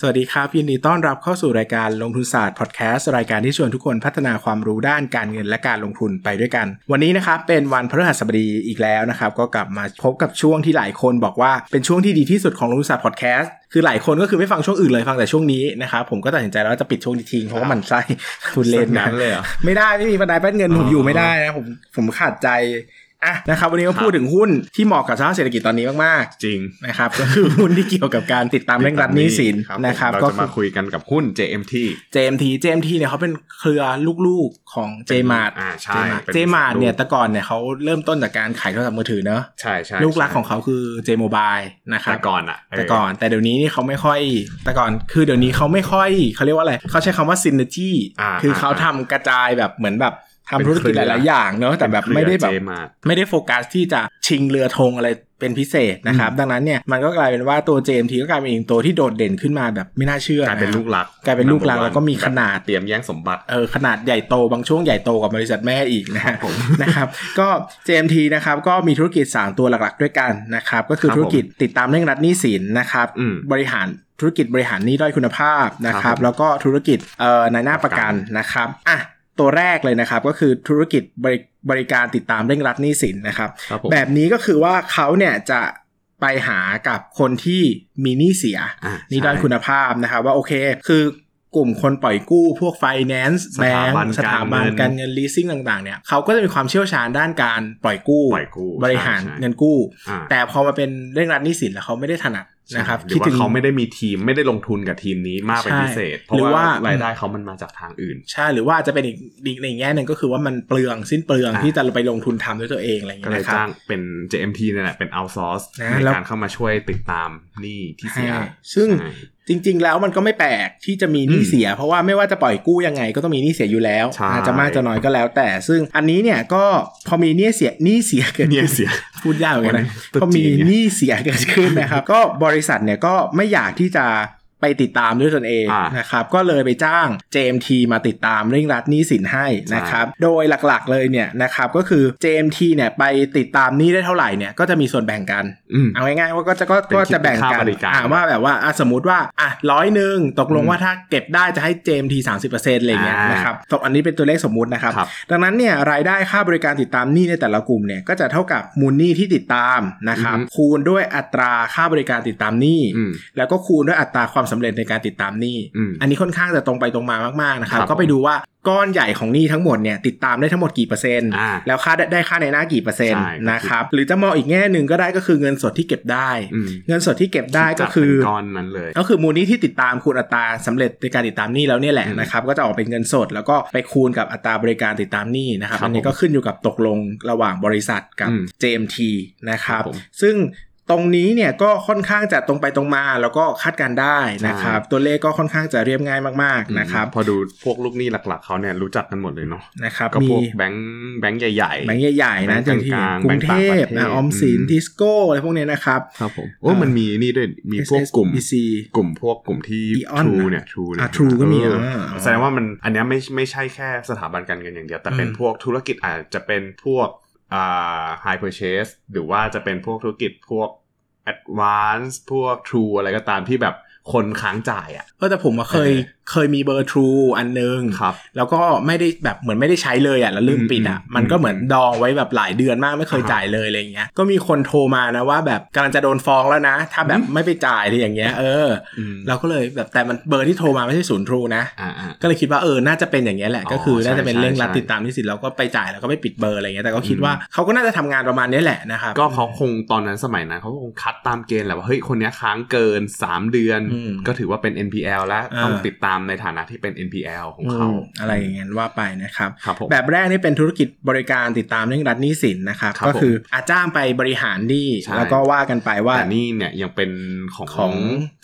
สวัสดีครับ ยินดีต้อนรับเข้าสู่รายการลงทุนศาสตร์พอดแคสต์รายการที่ชวนทุกคนพัฒนาความรู้ด้านการเงินและการลงทุนไปด้วยกัน วันนี้นะครับเป็นวันพฤหัสบดีอีกแล้วนะครับ ก็กลับมาพบกับช่วงที่หลายคนบอกว่าเป็นช่วงที่ดีที่สุดของลงทุนศาสตร์พอดแคสต์คือหลายคนก็คือไม่ฟังช่วงอื่นเลยฟังแต่ช่วงนี้นะครับผมก็ตัดสินใจแล้วว่าจะปิดช่วงนี้ทิ้งเพราะว่ามันไส้ทุนเลนนั้นเลยเหรอไม่ได้ไม่มีบันไดแป้นเงินผมอยู่ไม่ได้นะผมผมขาดใจ อะนะครับวันนี้ก็พูดถึงหุ้นที่เหมาะกับสภาพเศรษฐกิจตอนนี้มากๆ จริงนะครับก็คือหุ้นที่เกี่ยวกับการติดตามเร่งรัดหนี้สินนะครับเราก็จะมาคุยกันกับหุ้น JMT JMT JMT เนี่ยเขาเป็นเครือลูกๆของ JMart อ่าใช่เป็น JMart ลูกเนี่ยแต่ก่อนเนี่ยเขาเริ่มต้นจากการขายโทรศัพท์มือถือเนอะใช่ใช่ลูกรักของเขาคือ J Mobile นะครัแต่บก่อนอะเแต่ก่อนแต่เดี๋ยวนี้นี่เขาไม่ค่อยแต่ก่อนคือเดี๋ยวนี้เขาไม่ค่อยเขาเรียกว่าอะไรเขาใช้คำว่า synergy อ่าคือเขาทำกระจายแบบเหมือนแบบ ทำเป็นธุรกิจเครือหลาย ๆ อย่างเนอะแต่แบบไม่ได้แบบเครือ J-Mart ไม่ได้โฟกัสที่จะชิงเรือธงอะไรเป็นพิเศษนะครับ ดังนั้นเนี่ยมันก็กลายเป็นว่าตัว JMT ก็กลายเป็นอีกตัวที่โดดเด่นขึ้นมาแบบไม่น่าเชื่อกลายเป็นลูกรักกลายเป็นลูกรักแล้วก็มีขนาดเตรียมแย่งสมบัติเออขนาดใหญ่โตบางช่วงใหญ่โตกับบริษัทแม่อีกนะฮะนะครับก็ JMT นะครับก็มีธุรกิจ 3 ตัวหลัก ๆ ด้วยกันนะครับก็คือครับธุรกิจติดตามเร่งรัดหนี้สินนะครับอืมบริหารธุรกิจบริหารหนี้ด้อยคุณภาพนะคครัรับบผมแล้วก็ธุรกิจเอ่อในหน้าประกันนะครับอะ ตัวแรกเลยนะครับ ก็คือธุรกิจบริบริการติดตามเร่งรัดหนี้สินนะครับครับผมแบบนี้ก็คือว่าเขาเนี่ยจะไปหากับคนที่มีหนี้เสียอ่านี่ด้านใช่คุณภาพนะครับ ว่าโอเค คือกลุ่มคนปล่อยกู้พวก finance สถาบันแบงก์สถาบันการเงินการเงิน leasing ต่างๆเนี่ยเขาก็จะมีความเชี่ยวชาญด้านการปล่อยกู้ปล่อยกู้บริหารใช่ใช่เงินกู้อ่าแต่พอมาเป็นเรื่องรัฐหนี้สินแล้วเขาไม่ได้ถนัด นะครับหรือว่าถึงเขาไม่ได้มีทีมไม่ได้ลงทุนกับทีมนี้มากเป็นใช่พิเศษ เพหรือราะว่าว่ารายได้เขามันมาจากทางอื่น ใช่หรือว่าจะเป็นอีกอีกในแง่หนึ่งก็คือว่ามันเปลืองสิ้นเปลืองอ่าที่จะไปลงทุนทำด้วยตัวเองอะไรอย่างก็เงี้ยเลยนะครับจ้างเป็น JMT เนี่ยแหละเป็น outsource นะในแล้วการเข้ามาช่วยติดตามหนี้ที่เสียใช่ซึ่งใช่ จริง ๆ แล้วมันก็ไม่แปลกที่จะมีหนี้เสีย เพราะว่าไม่ว่าจะปล่อยกู้ยังไงก็ต้องมีหนี้เสียอยู่แล้วใช่อาจจะมากจะน้อยก็แล้ว แต่ซึ่งอันนี้เนี่ยก็พอมีหนี้เสียหนี้เสียเกิดเนี่ยขึ้นเสียพูดยากเหมือนกันนะตุ๊ดพอมีจีนเนี่ยหนี้เสียเกิดขึ้นนะครับ ก็บริษัทเนี่ยก็ไม่อยากที่จะ ไปติดตามด้วยตนเองอ่านนะครับก็เลยไปจ้าง JMT มาติดตามเร่งรัดหนี้สินให้นะครับโดยหลักๆเลยเนี่ยนะครับก็คือ JMT เนี่ยไปติดตามหนี้ได้เท่าไหร่เนี่ยก็จะมีส่วนแบ่งกันอืมเอาง่ายๆว่าก็จะก็เป็นก็จะแบ่งคิดเป็นกัค่านบริการอ่าว่าแบบว่าอะสมมติว่าอะร้อยหนึ่งตกลงอืมว่าถ้าเก็บได้จะให้ JMT 30%อะไรอย่างเงี้ยอ่านนะครับตกอันนี้เป็นตัวเลขสมมุตินะครับครับ ดังนั้นเนี่ยรายได้ค่าบริการติดตามหนี้ในแต่ละกลุ่มเนี่ยก็จะเท่ากับมูลหนี้ที่ติดตามนะครับอือฮึคูณด้วยอัตราค่าบริการติดตามหนี้อืมแล้วก็คูณด้วยอัตราความสำเร็จในการติดตามหนี้อืมอันนี้ค่อนข้างจะตรงไปตรงมามากๆนะครับครับ ก็ไปดูว่าก้อนใหญ่ของหนี้ทั้งหมดเนี่ยติดตามได้ทั้งหมดกี่เปอร์เซ็นต์อ่าแล้วค่าได้ได้ค่าในหน้ากี่เปอร์เซ็นต์ใช่นะครับ หรือจะมองอีกแง่หนึ่งก็ได้ก็คือเงินสดที่เก็บได้อืมเงินสดที่เก็บได้ก็คือจัดเป็นก้อนนั้นเลย ก็คือมูลหนี้ที่ติดตามคูณอัตราสำเร็จในการติดตามหนี้แล้วเนี่ยแหละอืมนะครับ ก็จะออกเป็นเงินสด แล้วก็ไปคูณกับอัตราบริการติดตามหนี้นะครับครับอันนี้ก็ขึ้นอยู่กับตกลงระหว่างบริษัทกับอืม JMT นะครับครับผมซึ่ง ตรงนี้เนี่ยก็ค่อนข้างจะตรงไปตรงมาแล้วก็คาดการณ์ได้นะครับ ตัวเลขก็ค่อนข้างจะเรียบง่ายมากๆนะครับ พอดูพวกลูกหนี้หลักๆเขาเนี่ยรู้จักกันหมดเลยเนาะนะครับก็มีพวกแบงค์แบงค์ใหญ่ๆแบงค์ใหญ่ๆนะแบอย่างค์ที่กลางๆกรุงเทพแบงค์ต่างประเทศนะออมสินอืมทิสโก้อะไรพวกเนี้ยนะครับครับผมโอ้มันมีนี่ด้วยมีพวกกลุ่ม SSBC กลุ่มพวกกลุ่มที่ Eon True นะเนี่ย True เนี่ยอะ True ก็มีเอออ่าแสดงว่ามันอันเนี้ยไม่ไม่ใช่แค่สถาบันการเงินอย่างเดียวแต่เป็นอืมพวกธุรกิจอาจจะเป็นพวกอ่า high purchase หรือว่าจะเป็นพวกธุรกิจพวก advance พวก True อะไรก็ตามที่แบบคนค้างจ่ายอะ ก็แต่ผมอะเคย เออเคยมีเบอร์ True อันนึงครับแล้วก็ไม่ได้แบบเหมือนไม่ได้ใช้เลยอะแล้วลืมปิดอะอืมมันก็เหมือนดองไว้แบบหลายเดือนมากไม่เคยอ่าฮะจ่ายเลยอะไรอย่างเงี้ยก็มีคนโทรมานะว่าแบบกำลังจะโดนฟ้องแล้วนะ ถ้าแบบอืมไม่ไปจ่ายอะไรอย่างเงี้ย เอออืมเราก็เลยแบบแต่มันเบอร์ที่โทรมาไม่ใช่ศูนย์ทรูนะอ่าอ่าก็เลยคิดว่าเออน่าจะเป็นอย่างเงี้ยแหละอ๋อก็คือน่าจะเป็นใช่เร่งรัดใช่ติดตามที่สิทธิ์เราก็ไปจ่ายแล้วก็ไม่ปิดเบอร์อะไรเงี้ยแต่ก็คิดอืมว่าเขาก็น่าจะทำงานประมาณนี้แหละนะครับก็เขาคงตอนนั้นสมัยนั้นเขาคงคัดตามเกณฑ์แหละว่าเฮ้ยคนเนี้ยค้างเกิน 3 เดือนอืมก็ถือว่าเป็น NPL แล้วอ่าต้องติดตามามในฐานะที่เป็น NPL ของเขาอะไรอย่างเงี้ยว่าไปนะครับรบแบบแรกนี่เป็นธุรกิจบริการติดตามเรื่องรัฐนี้สินนะครับรบก็คืออาจ้างไปบริหารหนี้แล้วก็ว่ากันไปว่าหนี้เนี่ยยังเป็นของของ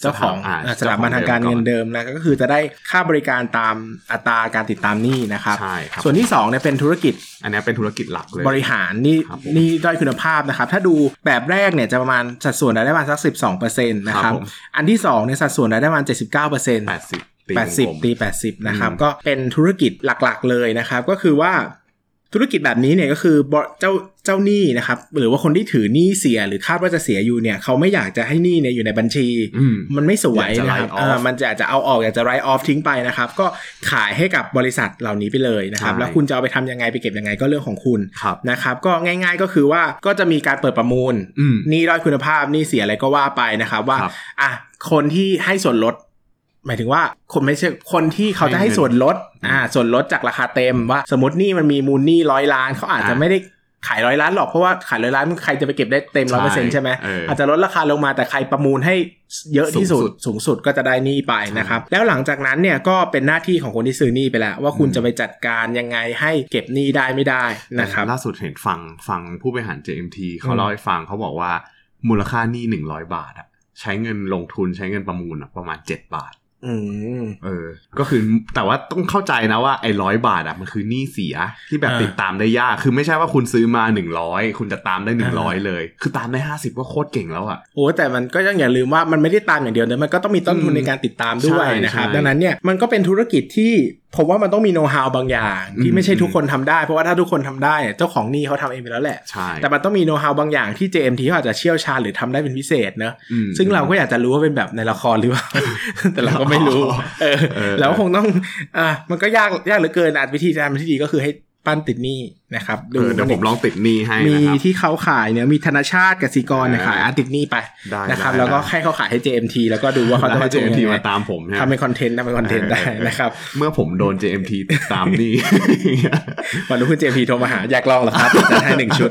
เจ้าของสถาบันทางการเงินเดิมนะก็คือจะได้ค่าบริการตามอัตราการติดตามหนี้นะครับใช่ครับส่วนที่2เนี่ยเป็นธุรกิจ อันนี้เป็นธุรกิจหลักเลยบริหารนี่นี่ด้อยคุณภาพนะครับ ถ้าดูแบบแรกเนี่ยจะประมาณสัดส่วนรายได้ประมาณสัก12%นะครับอันที่2เนี่ยสัดส่วนรายได้ประมาณ79% 80 80 ตี 80 นะครับอืมก็เป็นธุรกิจหลักๆเลยนะครับ ก็คือว่าธุรกิจแบบนี้เนี่ยก็คือบเจ้าเจ้าหนี้นะครับ หรือว่าคนที่ถือหนี้เสียหรือคาดว่าจะเสียอยู่เนี่ย เขาไม่อยากจะให้หนี้เนี่ยอยู่ในบัญชีอืมมันไม่สวยอยากจะนะครับ write off อ่ามันจะอาจจะเอาออกอยากจะ write off ทิ้งไปนะครับ ก็ขายให้กับบริษัทเหล่านี้ไปเลยนะครับใช่แล้วคุณจะเอาไปทำยังไงไปเก็บยังไงก็เรื่องของคุณครับนะครับ ก็ง่าย ๆก็คือว่าก็จะมีการเปิดประมูลอืมหนี้ด้อยคุณภาพหนี้เสียอะไรก็ว่าไปนะครับ ว่าครับอะคนที่ให้ส่วนลด หมายถึงว่าคนไม่ใช่คนที่เขาจะให้ส่วนลดอืมอ่าส่วนลดจากราคาเต็มว่า สมมติหนี่มันมีมูลหนี้ร้อยล้านเขาอาจจะอ่าไม่ได้ขายร้อยล้านหรอกเพราะว่าขายร้อยล้านใครจะไปเก็บได้เต็มร้อยเปอร์เซ็นต์ใช่ไหมเออออาจจะลดราคาลงมาแต่ใครประมูลให้เยอะที่สุดสูงสุดสูงสุดก็จะได้หนี้ไปนะครับ แล้วหลังจากนั้นเนี่ยก็เป็นหน้าที่ของคนที่ซื้อหนี้ไปแล้ว ว่าคุณอืมจะไปจัดการยังไงให้เก็บหนี้ได้ไม่ได้นะครับล่าสุดเห็นฟังฟังผู้บริหาร JMT เขาอืมเล่าให้ฟังเขาบอกว่ามูลค่าหนี้หนึ่งร้อยบาทอะใช้เงินลงทุนใช้เงินประมูลอะประมาณเจ็ดบาทอืม เออ ก็คือแต่ว่าต้องเข้าใจนะว่าไอ้ร้อยบาทอะมันคือหนี้เสียที่แบบอ่าติดตามได้ยาก คือไม่ใช่ว่าคุณซื้อมาหนึ่งร้อยคุณจะตามได้หนึ่งร้อยอ่าเลย คือตามได้ห้าสิบก็โคตรเก่งแล้วอะโอ้แต่มันก็ยังอย่าลืมว่ามันไม่ได้ตามอย่างเดียวนะมันก็ต้องมีต้นทุนอืมในการติดตามด้วยใช่นะครับใช่ดังนั้นเนี่ยมันก็เป็นธุรกิจที่ ผมว่ามันต้องมีโน้ตฮาวบางอย่างที่อืมไม่ใช่ทุกคนทำได้ เพราะว่าถ้าทุกคนทำได้เจ้าของหนี้เขาทำเองไปแล้วแหละใช่แต่มันต้องมีโน้ตฮาวบางอย่างที่ JMT เขาอาจจะเชี่ยวชาญหรือทำได้เป็นพิเศษเนอะอืมซึ่งเราก็อยากจะรู้ว่าเป็นแบบในละครหรือเปล่าแต่เราก็ไม่รู้อ๋อเออเออแล้วคงต้องอ่ามันก็ยากยากเหลือเกินอาจวิธีการที่ดีก็คือให้ ปั้นติดหนี้นะครับเออเดี๋ยวผมลองติดหนี้ให้มีนะครับที่เขาขายเนี่ยมีธนาชาติกสิกรเนี่ยอ่าขายอาร์ติกนี่ไปได้นะครับได้แล้วก็ได้ให้เขาขายให้ JMT แล้วก็ดูว่าเขาจะแล้วมาให้ JMT ยังไงมาตามผมใช่ไหมทำเป็น content ทำเป็น content ได้นะครับเมื่อผมโดน JMT ติดตามหนี้วันนี้คุณ JMT โทรมาหาอยากลองเหรอครับจะให้หนึ่งชุด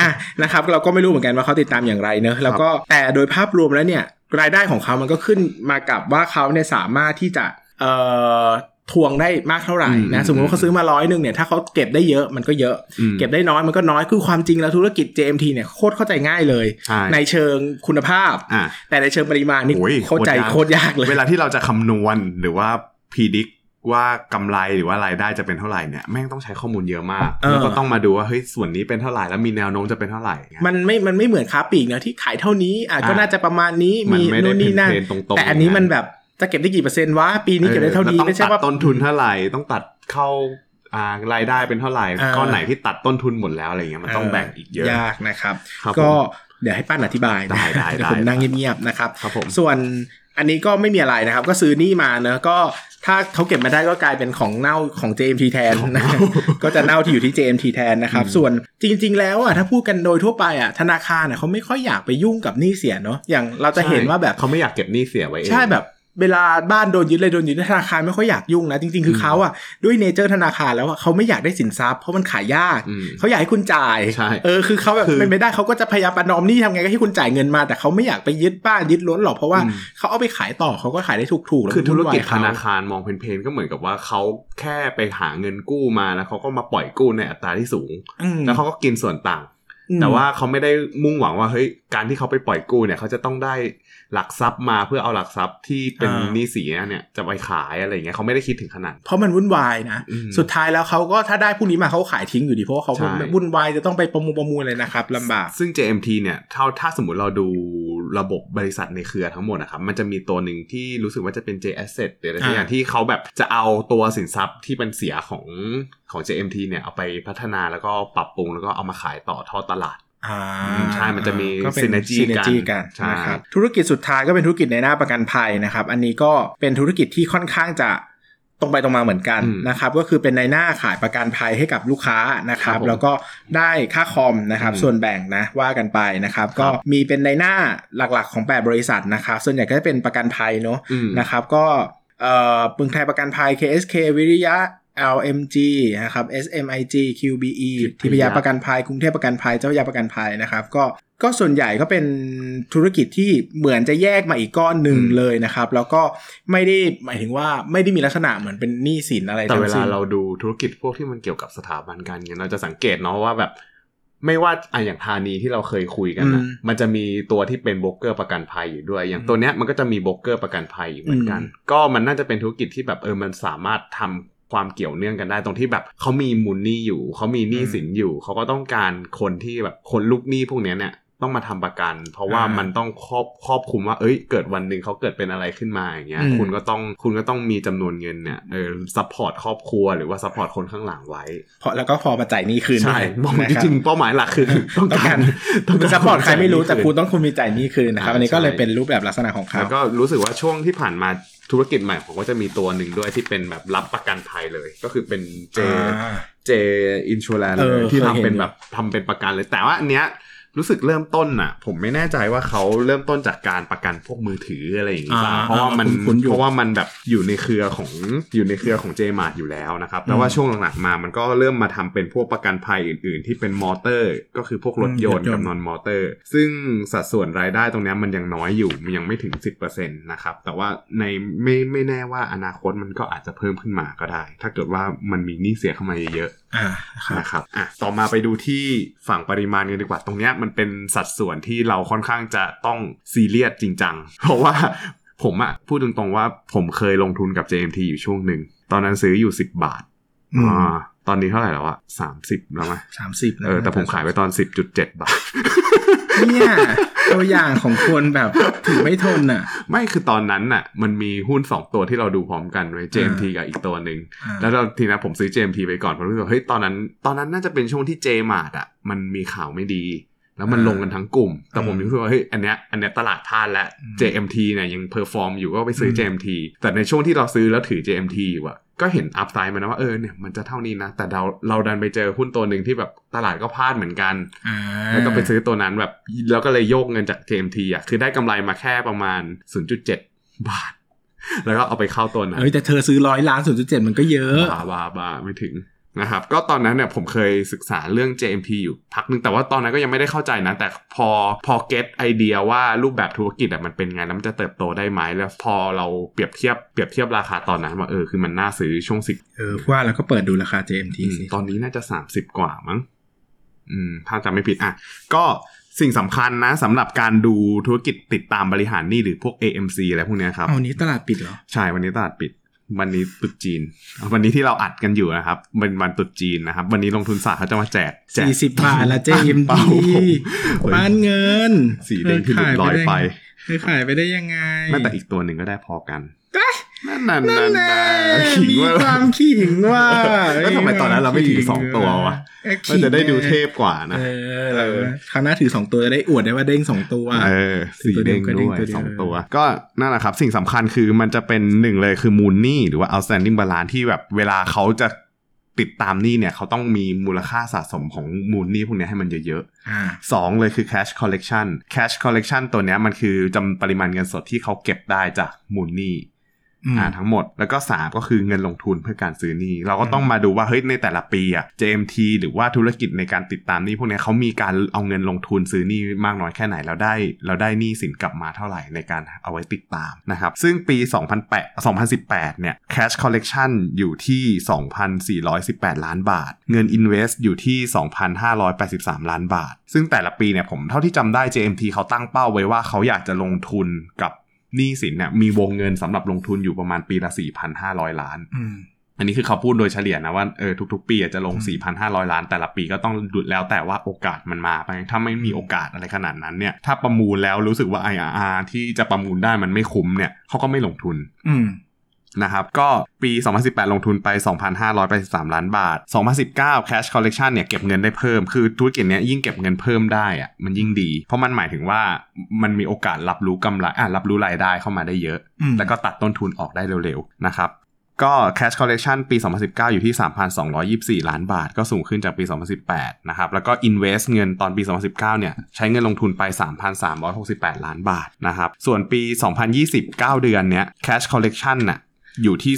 อะนะครับเราก็ไม่รู้เหมือนกันว่าเขาติดตามอย่างไรเนอะแล้วก็แต่โดยภาพรวมแล้วเนี่ยรายได้ของเขามันก็ขึ้นมากับว่าเขาเนี่ยสามารถที่จะเอ่อ ทวงได้มากเท่าไหร่อืมนะสมมติว่าเขาซื้อมาร้อยหนึ่งเนี่ยถ้าเขาเก็บได้เยอะมันก็เยอะอืมเก็บได้น้อยมันก็น้อยคือความจริงแล้วธุรกิจ JMT เนี่ยโคตรเข้าใจง่ายเลยใช่ในเชิงคุณภาพอะแต่ในเชิงปริมาณนี่โอ้ยเข้าใจโคตรยากเลย เวลาที่เราจะคำนวณหรือว่าพีดิกว่ากำไรหรือว่ารายได้จะเป็นเท่าไหร่เนี่ยแม่งต้องใช้ข้อมูลเยอะมากเออแล้วก็ต้องมาดูว่าเฮ้ยส่วนนี้เป็นเท่าไหร่แล้วมีแนวโน้มจะเป็นเท่าไหร่เงี้ยมันไม่ มันไม่เหมือนค้าปลีกนะที่ขายเท่านี้อะก็อ่าน่าจะประมาณนี้มันมีไม่ได้นู่นนี่นั่นเพนๆตรงๆแต่อันนี้อย่างนั้นมันแบบ จะเก็บได้กี่เปอร์เซ็นต์วะปีนี้เก็บได้เท่านี้ออไม่ใช่แล้วว่าต้องตัดต้นทุนเท่าไหร่ต้องตัดเข้าอ่ารายได้เป็นเท่าไหร่อ่าก้อนไหนที่ตัดต้นทุนหมดแล้วอะไรเงี้ยมันต้องแบ่งอีกเยอะยากนะครับครับก็ผมเดี๋ยวให้ป้านอธิบายนะได้ได้เดี๋ยวผมได้นั่งเงียบๆนะครับครับผมส่วนอันนี้ก็ไม่มีอะไรนะครับ ก็ซื้อนี่มาเนอะก็ถ้าเขาเก็บมาได้ก็กลายเป็นของเน่าของ JMT แทนนะก็จะเน่าที่อยู่ที่ JMT แทนนะครับอืมส่วนจริง ๆ แล้วอะถ้าพูดกันโดยทั่วไปอะธนาคารอะเขาไม่ค่อยอยากไปยุ่งกับหนี้เสียเนาะอย่างเราจะเห็นว่าแบบเขาไม่อยากเก็บหนี้เสียไว้เองใช่แบบ เวลาบ้านโดนยึดเลยโดนยึดธนาคารไม่ค่อยอยากยุ่งนะ จริง ๆ คือเขาอะด้วยเนเจอร์ธนาคารแล้วอะเขาไม่อยากได้สินทรัพย์เพราะมันขายยากอืมเขาอยากให้คุณจ่ายใช่เออคือเขาแบบคือเป็นไปได้เขาก็จะพยายามประนอมหนี้ทำไงก็ให้คุณจ่ายเงินมา แต่เขาไม่อยากไปยึดบ้านยึดรถหรอกเพราะว่าอืมเขาเอาไปขายต่อเขาก็ขายได้ถูกๆแล้วคือธุรกิจวุ่นวายธเขานาคารมองเพนๆก็เหมือนกับว่าเขาแค่ไปหาเงินกู้มาแล้วเขาก็มาปล่อยกู้ในอัตราที่สูงอืมแล้วเขาก็กินส่วนต่างอืมแต่ว่าเขาไม่ได้มุ่งหวังว่าเฮ้ยการที่เขาไปปล่อยกู้เนี่ยเขาจะต้องได้ หลักทรัพย์มาเพื่อเอาหลักทรัพย์ที่เป็นอ่าหนี้เสียเนี่ยจะไปขายอะไรอย่างเงี้ยเขาไม่ได้คิดถึงขนาดเพราะมันวุ่นวายนะอืมสุดท้ายแล้วเขาก็ถ้าได้พวกนี้มาเขาก็ขายทิ้งอยู่ดีเพราะว่าเขาใช่วุ่นวายจะต้องไปประมูลประมูลเลยนะครับลำบาก ซึ่ง JMT เนี่ยถ้าถ้าสมมติเราดูระบบบริษัทในเครือทั้งหมดนะครับมันจะมีตัวหนึ่งที่รู้สึกว่าจะเป็น J Asset หรืออะไรสักอย่างอ่าที่เขาแบบจะเอาตัวสินทรัพย์ที่เป็นเสียของของ JMT เนี่ยเอาไปพัฒนาแล้วก็ปรับปรุงแล้วก็เอามาขายต่อทอดตลาดอ่า ใช่มันจะมีก็เป็น synergy กัน synergy กันใช่นะครับธุรกิจสุดท้ายก็เป็นธุรกิจในหน้าประกันภัยนะครับ อันนี้ก็เป็นธุรกิจที่ค่อนข้างจะตรงไปตรงมาเหมือนกันอืมนะครับ ก็คือเป็นในหน้าขายประกันภัยให้กับลูกค้านะครับครับผมแล้วก็ได้ค่าคอมนะครับอืมส่วนแบ่งนะว่ากันไปนะครับ ก็มีเป็นในหน้าหลักๆของ 8 บริษัทนะครับ ส่วนใหญ่ก็จะเป็นประกันภัยเนาะอืมนะครับ ก็เอ่อปึงไทยประกันภัย KSK วิริยะ LMG นะครับ SMIG QBE ทิพยาประกันภัยกรุงเทพประกันภัยเจ้าพระยาประกันภัยนะครับก็ก็ส่วนใหญ่ก็เป็นธุรกิจที่เหมือนจะแยกมาอีกก้อนหนึ่งอืมเลยนะครับ แล้วก็ไม่ได้หมายถึงว่าไม่ได้มีลักษณะเหมือนเป็นหนี้สินอะไรแต่ทั้เวงลาสิ้นเราดูธุรกิจพวกที่มันเกี่ยวกับสถาบันการเงินเราจะสังเกตเนาะว่าแบบ ไม่ว่าอะอย่างธานีที่เราเคยคุยกันนะอืมมันจะมีตัวที่เป็นโบรกเกอร์ประกันภัยอยู่ด้วย อย่างตัวเนี้ยมันก็จะมีโบรกเกอร์ประกันภัยอยู่เหมือนกันอืมก็มันน่าจะเป็นธุรกิจที่แบบเออมันสามารถทำ ความเกี่ยวเนื่องกันได้ตรงที่แบบเขามีมูลหนี้อยู่เขามีหนี้สินอยู่เขาก็ต้องการคนที่แบบคนลูกหนี้พวกเนี้ยเนี่ยต้องมาทำประกัน เพราะว่าอ่ามัมันต้องครอบครอบคลุมว่า เอ้ย เกิดวันหนึ่งเขาเกิดเป็นอะไรขึ้นมาอย่างเงี้ยอืมคุณก็ต้องคุณก็ต้องมีจำนวนเงินเนี่ยเออsupport ครอบครัวหรือว่า support คนข้างหลังไว้เพราะแล้วก็พอมาจ่ายหนี้คืนใช่ด้วยบอกนะครับ จริงๆเป้าหมายหลักคือต้องต้องกาการรต้องการ support ใครไม่รู้แต่จ่ายหนี้คุณต้องคุณมีจ่ายหนี้คืนนะครับอ่าอันนี้ก็เลยใช่เป็นรูปแบบลักษณะของเขาแล้วก็รู้สึกว่าช่วงที่ผ่านมา ธุรกิจใหม่ผมก็จะมีตัวหนึ่งด้วยที่เป็นแบบรับประกันภัยเลย ก็คือเป็น J อ่า J Insurance เออที่เคยเห็นทำเป็นอยู่แบบทำเป็นประกันเลย แต่ว่าอันเนี้ย รู้สึกเริ่มต้นอะ ผมไม่แน่ใจว่าเขาเริ่มต้นจากการประกันพวกมือถืออะไรอย่างงี้ป่ะอ่าเพราะว่ามันคุ้นๆอยู่เพราะว่ามันแบบอยู่ในเครือของอยู่ในเครือของเจมาอยู่แล้วนะครับแต่ว่าอืมช่วงหลังๆมามันก็เริ่มมาทำเป็นพวกประกันภัยอื่นๆ ที่เป็นมอเตอร์ ก็คือพวกรถยนต์อืมรถยนต์กับนอนมอเตอร์ ซึ่งสัดส่วนรายได้ตรงเนี้ยมันยังน้อยอยู่มันยังไม่ถึง 10%นะครับแต่ว่าในไม่ไม่แน่ว่าอนาคตมันก็อาจจะเพิ่มขึ้นมาก็ได้ ถ้าเกิดว่ามันมีหนี้เสียเข้ามาเยอะๆ อ่าครับนะครับอะต่อมาไปดูที่ฝั่งปริมาณกันดีกว่า ตรงเนี้ยมันเป็นสัดส่วนที่เราค่อนข้างจะต้องซีเรียสจริงจัง เพราะว่าผมอะพูดตรงๆว่าผมเคยลงทุนกับ JMT อยู่ช่วงหนึ่ง ตอนนั้นซื้ออยู่ 10 บาทอืมอ่า ตอนนี้เท่าไหร่แล้วอะสามสิบแล้วไหมสามสิบเออแต่ผมขายไปตอน10.7บาทเนี่ยตัวอย่างของคนแบบถือไม่ทนอะ ไม่คือตอนนั้นน่ะ มันมีหุ้น2ตัวที่เราดูพร้อมกันไว้ JMT กับอีกตัวหนึ่งอ่าแล้วเราทีนั้นผมซื้อ JMT ไปก่อนผมรู้สึกว่าเฮ้ยตอนนั้น ตอนนั้นน่าจะเป็นช่วงที่ JMart อะมันมีข่าวไม่ดี แล้วมันอ่าลงกันทั้งกลุ่ม แต่ผมอืมรู้สึกว่าเฮ้ยอันเนี้ยอันเนี้ยตลาดพลาดแล้วอืม JMT เนี่ยยังเพอร์ฟอร์มอยู่ก็ไปซื้ออม JMT แต่ในช่วงที่เราซื้อแล้วถือ JMT อยู่อะก็เห็น upside มันนะว่าเออเนี่ยมันจะเท่านี้นะ แต่เราเราดันไปเจอหุ้นตัวหนึ่งที่แบบตลาดก็พลาดเหมือนกันอ่าแล้วก็ไปซื้อตัวนั้นแบบแล้วก็เลยโยกเงินจาก JMT อะคือได้กำไรมาแค่ประมาณ 0.7 บาท แล้วก็เอาไปเข้าตัวนั้นเอ้ยแต่เธอซื้อร้อยล้านศูนย์จุดเจ็ดมันก็เยอะบาบาบาไม่ถึง นะครับก็ตอนนั้นเนี่ยผมเคยศึกษาเรื่อง JMT อยู่พักนึงแต่ว่าตอนนั้นก็ยังไม่ได้เข้าใจนะ แต่พอพอเก็ตไอเดียว่ารูปแบบธุรกิจอะมันเป็นไงแล้วมันจะเติบโตได้ไหมแล้วพอเราเปรียบเทียบเปรียบเทียบราคาตอนนั้นว่าเออคือมันน่าซื้อช่วงสิบเออว่าแล้วก็เปิดดูราคา JMT สิตอนนี้น่าจะสามสิบกว่ามั้งอืมถ้าจำไม่ผิดอะก็สิ่งสำคัญนะสำหรับการดูธุรกิจติดตามบริหารหนี้หรือพวก AMC อะไรพวกเนี้ยครับเอาวันนี้ตลาดปิดเหรอใช่วันนี้ตลาดปิด วันนี้ตรุษจีน วันนี้ที่เราอัดกันอยู่นะครับเป็นวันตรุษจีนนะครับ วันนี้ลงทุนศาสตร์เขาจะมาแจกแจกสี่สิบบาทละ JMT เป้าผมบ้านเงิน สีแดงที่หลุดลอยไปเธอขายไปได้ยังไงนั่นแต่อีกตัวหนึ่งก็ได้พอกันได้ นั่นนั่นนั่นั่นนแน่ขิงมีว่าความขิงว่าแล้วทำไมตอนนั้นเราไม่ถือสองตัววะเอ้ยมันจะได้ดูเทพกว่านะเออเออคราวหน้าถือสองตัวจะได้อวดได้ว่าเด้งสองตัวเออสีเด้งตัวเดีด้ยววยก็เด้งตัวเดียวสองตัว ก็นั่นแหละครับ สิ่งสำคัญคือมันจะเป็นหนึ่งเลยคือมูลนี่หรือว่า outstanding balance ที่แบบเวลาเขาจะติดตามหนี้เนี่ยเขาต้องมีมูลค่าสะสมของมูลหนี้พวกเนี้ยให้มันเยอะอ่าๆสองเลยคือ cash collection cash collection ตัวเนี้ยมันคือจำปริมาณเงินสดที่เขาเก็บได้จากมูลหนี้ อืมอ่าทั้งหมดแล้วก็ 3 ก็คือเงินลงทุนเพื่อการซื้อหนี้เราก็ต้องมาดูว่าเฮ้ยในแต่ละปีอะ JMT หรือว่าธุรกิจในการติดตามหนี้พวกเนี้ยเขามีการเอาเงินลงทุนซื้อหนี้มากน้อยแค่ไหนแล้วได้แล้วได้หนี้สินกลับมาเท่าไหร่ในการเอาไว้ติดตามนะครับซึ่งปี 2008 2018 เนี่ย cash collection อยู่ที่ 2,418 ล้านบาท เงิน invest อยู่ที่ 2,583 ล้านบาท ซึ่งแต่ละปีเนี่ยผมเท่าที่จำได้ JMT เขาตั้งเป้าไว้ว่าเขาอยากจะลงทุนกับ หนี้สินเนี่ยมีวงเงินสำหรับลงทุนอยู่ประมาณปีละ 4,500 ล้านอืมอันนี้คือเขาพูดโดยเฉลี่ยนะว่าเออทุก ๆ ปีอาจจะลงอืม4,500 ล้าน แต่ละปีก็ต้องดุดแล้วแต่ว่าโอกาสมันมาไปถ้าไม่มีโอกาสอะไรขนาดนั้นเนี่ยถ้าประมูลแล้วรู้สึกว่า IRR ที่จะประมูลได้มันไม่คุ้มเนี่ยเขาก็ไม่ลงทุนอืม นะครับก็ปี 2018 ลงทุนไป 2,583 ล้านบาท 2019 cash collection เนี่ยเก็บเงินได้เพิ่ม คือธุรกิจเนี้ยยิ่งเก็บเงินเพิ่มได้อะมันยิ่งดี เพราะมันหมายถึงว่ามันมีโอกาสรับรู้กำไรอะรับรู้รายได้เข้ามาได้เยอะอืมแล้วก็ตัดต้นทุนออกได้เร็วๆนะครับก็ cash collection ปี 2019 อยู่ที่ 3,224 ล้านบาท ก็สูงขึ้นจากปี 2018 นะครับ แล้วก็ invest เงินตอนปี 2019 เนี่ยใช้เงินลงทุนไป 3,368 ล้านบาทนะครับ ส่วนปี 2020 9 เดือนเนี้ย cash collection น่ะ อยู่ที่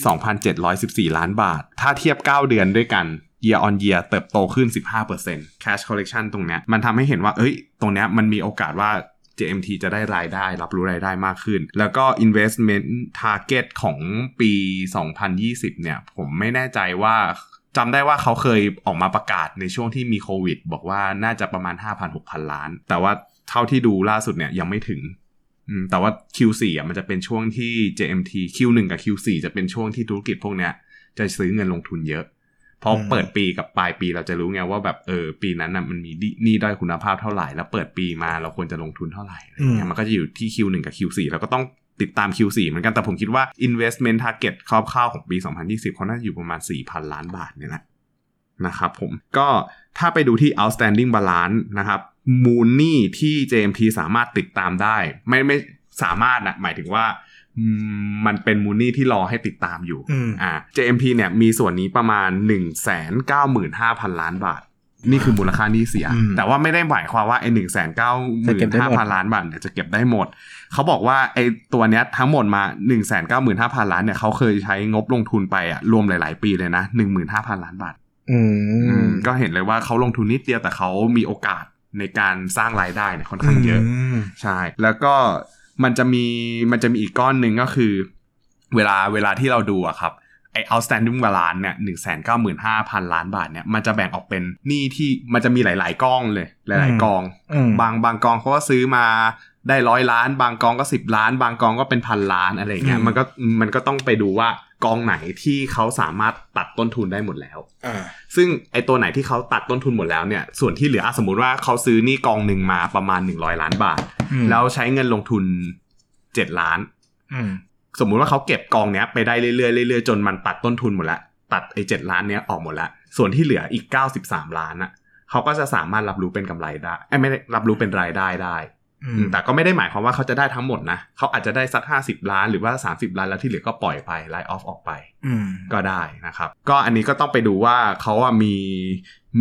2,714 ล้านบาท ถ้าเทียบ 9 เดือนด้วยกัน year on year เติบโตขึ้น 15% cash collection ตรงเนี้ยมันทำให้เห็นว่า เอ้ย ตรงเนี้ยมันมีโอกาสว่า JMT จะได้รายได้ รับรู้รายได้มากขึ้น แล้วก็ investment target ของปี 2020 เนี่ย ผมไม่แน่ใจว่าจำได้ว่าเขาเคยออกมาประกาศในช่วงที่มีโควิด บอกว่าน่าจะประมาณ 5,000-6,000 ล้าน แต่ว่าเท่าที่ดูล่าสุดเนี่ยยังไม่ถึง แต่ว่า Q4 อะมันจะเป็นช่วงที่ JMT Q1 กับ Q4 จะเป็นช่วงที่ธุรกิจพวกเนี้ยจะซื้อเงินลงทุนเยอะพราะอืมเปิดปีกับปลายปีเราจะรู้ไงว่าแบบเออปีนั้นน่ะมันมีหนี้ด้อยคุณภาพเท่าไหร่ แล้วเปิดปีมาเราควรจะลงทุนเท่าไหร่อะไรเงี้ยมันก็จะอยู่ที่ Q1 กับ Q4 เราก็ต้องติดตาม Q4 เหมือนกันแต่ผมคิดว่า investment target คร่าวๆของปี 2020 เขาน่าจะอยู่ประมาณ 4,000 ล้านบาทเนี่ยแหละนะครับผมก็ถ้าไปดูที่ outstanding balance นะครับ มูลนี่ที่ JMT สามารถติดตามได้ ไม่ไม่สามารถนะหมายถึงว่าอืมมันเป็นมูลนี่ที่รอให้ติดตามอยู่อืมอ่า JMT เนี่ยมีส่วนนี้ประมาณ 1 9 5 0 0 0 ล้านบาท นี่คือมูลค่าหนี้เสียอืมแต่ว่าไม่ได้หมายความว่าไอ้หนึ่งแสนเก้าหจะมื่เก็บนได้ห้าหมพัดนล้านบาทเนี่ยจะเก็บได้หมด เขาบอกว่าไอ้ตัวเนี้ยทั้งหมดมา1นึ่งแสนเก้าหมื่นห้าพันล้านเนี่ยเขาเคยใช้งบลงทุนไปอะรวมหลาย ๆ ปีเลยนะหนึ่งหมื่นห้าพันล้านบาท อือืมมก็เห็นเลยว่าเขาลงทุนนิดเดียวแต่เขามีโอกาส ในการสร้างรายได้เนี่ยค่อนข้างเยอะมใช่ แล้วก็มันจะมีมันจะมีอีกก้อนหนึ่งก็คือ เวลาเวลาที่เราดูอะครับไอ outstanding balance เนี่ยหนึ่งแสนเก้าหมื่นห้าพันล้านบาทเนี่ย มันจะแบ่งออกเป็นหนี้ที่มันจะมีหลาย ๆ กองเลย หลาย ๆ กองอืมบางบางกองเขาก็ซื้อมาได้ร้อยล้าน บางกองก็สิบล้าน บางกองก็เป็นพันล้านอะไรเงี้ยอืมมันก็มันก็ต้องไปดูว่า กองไหนที่เขาสามารถตัดต้นทุนได้หมดแล้วอ่าซึ่งไอตัวไหนที่เขาตัดต้นทุนหมดแล้วเนี่ย ส่วนที่เหลืออะสมมติว่าเขาซื้อหนี่กองหนึ่งมาประมาณ100ล้านบาทอืมแล้วใช้เงินลงทุน7ล้านอืมสมมุติว่าเขาเก็บกองเนี้ยไปได้เรื่อยๆเรื่อยๆจนมันตัดต้นทุนหมดแล้วตัดไอ้เจ็ดล้านเนี้ยออกหมดแล้วส่วนที่เหลืออีก93ล้านอะเขาก็จะสามารถรับรู้เป็นกำไรได้ไอ้ยไม่ได้รับรู้เป็นรายได้ได้อือืมม แต่ก็ไม่ได้หมายความว่าเขาจะได้ทั้งหมดนะเขาอาจจะได้สัก 50 ล้านหรือว่า 30 ล้านแล้วที่เหลือก็ปล่อยไปไลฟ์ออฟออกไปอืมก็ได้นะครับ ก็อันนี้ก็ต้องไปดูว่าเขาอะมี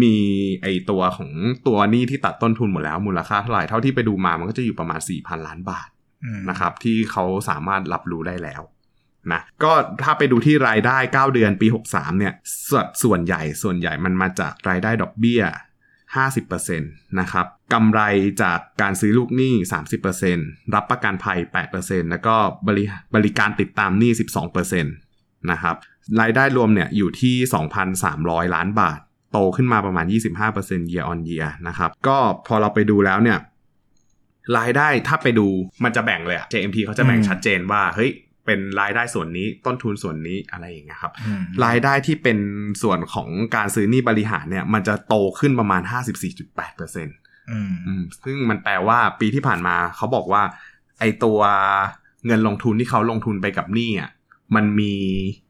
มีไอตัวของตัวหนี้ที่ตัดต้นทุนหมดแล้วมูลค่าเท่าไหร่เท่าที่ไปดูมามันก็จะอยู่ประมาณ 4,000 ล้านบาทอืมนะครับ ที่เขาสามารถรับรู้ได้แล้วนะก็ถ้าไปดูที่รายได้ 9 เดือนปี 63 เนี่ยส่วนส่วนใหญ่ส่วนใหญ่มันมาจากรายได้ดอกเบี้ย 50%นะครับ กำไรจากการซื้อลูกหนี้ 30%รับประกันภัย 8%แล้วก็บริบริการติดตามหนี้ 12%นะครับรายได้รวมเนี่ยอยู่ที่ 2,300 ล้านบาท โตขึ้นมาประมาณ 25% year on year นะครับ ก็พอเราไปดูแล้วเนี่ยรายได้ถ้าไปดูมันจะแบ่งเลยอะ JMT เขาจะแบ่งอืมชัดเจนว่าเฮ้ยเป็นรายได้ส่วนนี้ต้นทุนส่วนนี้อะไรอย่างเงี้ยครับอืมรายได้ที่เป็นส่วนของการซื้อหนี้บริหารเนี่ย มันจะโตขึ้นประมาณ 54.8%เอืมอืม ซึ่งมันแปลว่าปีที่ผ่านมาเขาบอกว่า ไอตัวเงินลงทุนที่เขาลงทุนไปกับหนี้อะมันมี